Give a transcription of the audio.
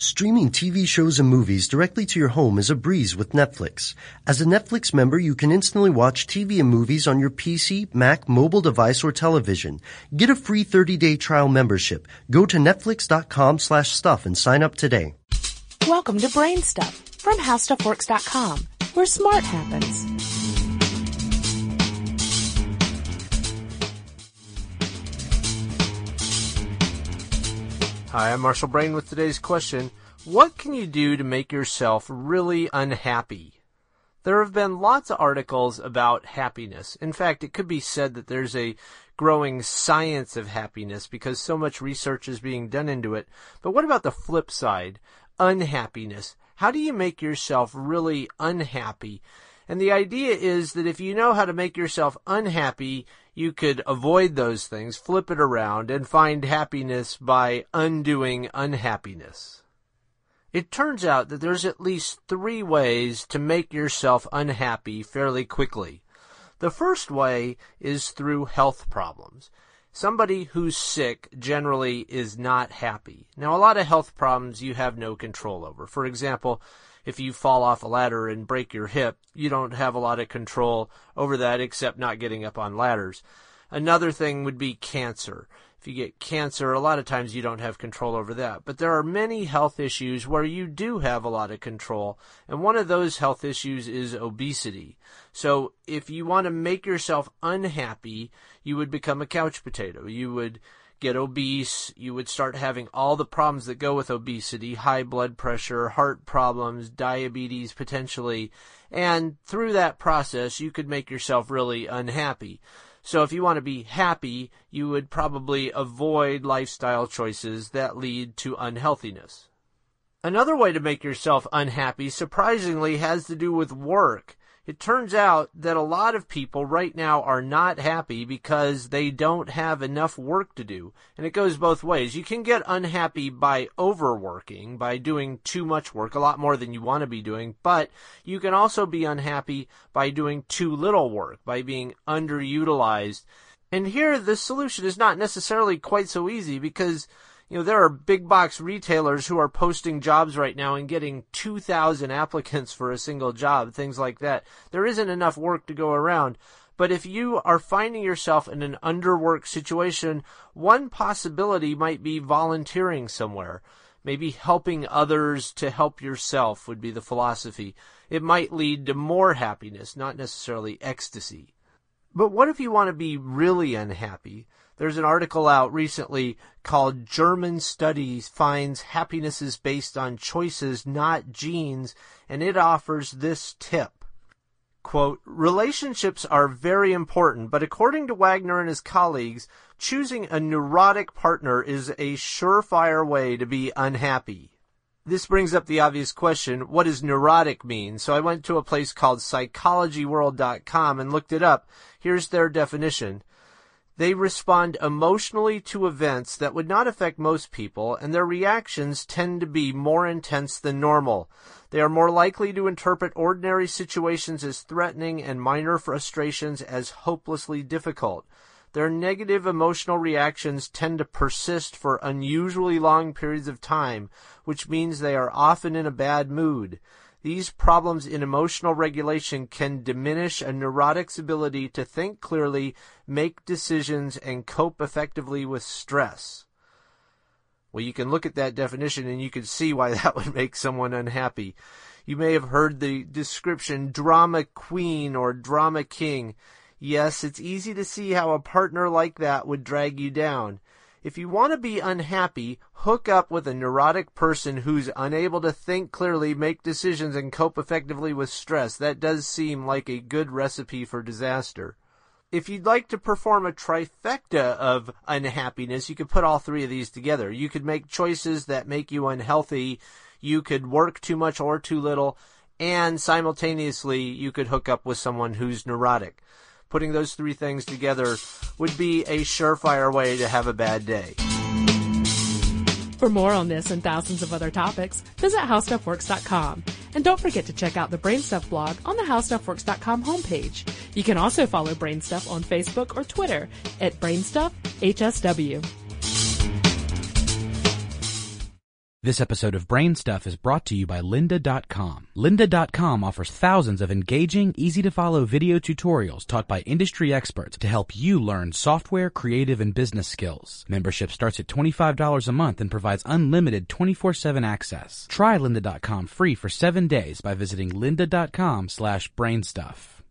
Streaming TV shows and movies directly to your home is a breeze with Netflix. As a Netflix member, you can instantly watch TV and movies on your PC, Mac, mobile device, or television. Get a free 30-day trial membership. Go to netflix.com slash stuff and sign up today. Welcome to Brain Stuff from HowStuffWorks.com, where smart happens. Hi, I'm Marshall Brain with today's question. What can you do to make yourself really unhappy? There have been lots of articles about happiness. In fact, it could be said that there's a growing science of happiness because so much research is being done into it. But what about the flip side? Unhappiness. How do you make yourself really unhappy? And the idea is that if you know how to make yourself unhappy, you could avoid those things, flip it around, and find happiness by undoing unhappiness. It turns out that there's at least three ways to make yourself unhappy fairly quickly. The first way is through health problems. Somebody who's sick generally is not happy. Now, a lot of health problems you have no control over. For example, if you fall off a ladder and break your hip, you don't have a lot of control over that except not getting up on ladders. Another thing would be cancer. If you get cancer, a lot of times you don't have control over that. But there are many health issues where you do have a lot of control. And one of those health issues is obesity. So if you want to make yourself unhappy, you would become a couch potato. You would get obese, you would start having all the problems that go with obesity, high blood pressure, heart problems, diabetes potentially, and through that process you could make yourself really unhappy. So if you want to be happy, you would probably avoid lifestyle choices that lead to unhealthiness. Another way to make yourself unhappy surprisingly has to do with work. It turns out that a lot of people right now are not happy because they don't have enough work to do. And it goes both ways. You can get unhappy by overworking, by doing too much work, a lot more than you want to be doing, but you can also be unhappy by doing too little work, by being underutilized. And here the solution is not necessarily quite so easy because you know, there are big box retailers who are posting jobs right now and getting 2,000 applicants for a single job, things like that. There isn't enough work to go around. But if you are finding yourself in an underwork situation, one possibility might be volunteering somewhere. Maybe helping others to help yourself would be the philosophy. It might lead to more happiness, not necessarily ecstasy. But what if you want to be really unhappy? There's an article out recently called German Studies Finds Happiness is Based on Choices, Not Genes, and it offers this tip. Quote, relationships are very important, but according to Wagner and his colleagues, choosing a neurotic partner is a surefire way to be unhappy. This brings up the obvious question, what does neurotic mean? So I went to a place called psychologyworld.com and looked it up. Here's their definition. They respond emotionally to events that would not affect most people, and their reactions tend to be more intense than normal. They are more likely to interpret ordinary situations as threatening and minor frustrations as hopelessly difficult. Their negative emotional reactions tend to persist for unusually long periods of time, which means they are often in a bad mood. These problems in emotional regulation can diminish a neurotic's ability to think clearly, make decisions, and cope effectively with stress. Well, you can look at that definition and you can see why that would make someone unhappy. You may have heard the description drama queen or drama king. Yes, it's easy to see how a partner like that would drag you down. If you want to be unhappy, hook up with a neurotic person who's unable to think clearly, make decisions, and cope effectively with stress. That does seem like a good recipe for disaster. If you'd like to perform a trifecta of unhappiness, you could put all three of these together. You could make choices that make you unhealthy. You could work too much or too little. And simultaneously, you could hook up with someone who's neurotic putting those three things together would be a surefire way to have a bad day. For more on this and thousands of other topics, visit HowStuffWorks.com. And don't forget to check out the Brainstuff blog on the HowStuffWorks.com homepage. You can also follow Brainstuff on Facebook or Twitter at BrainstuffHSW. This episode of Brain Stuff is brought to you by lynda.com. lynda.com offers thousands of engaging, easy to follow video tutorials taught by industry experts to help you learn software, creative, and business skills. Membership starts at $25 a month and provides unlimited 24/7 access. Try lynda.com free for 7 days by visiting lynda.com/brainstuff.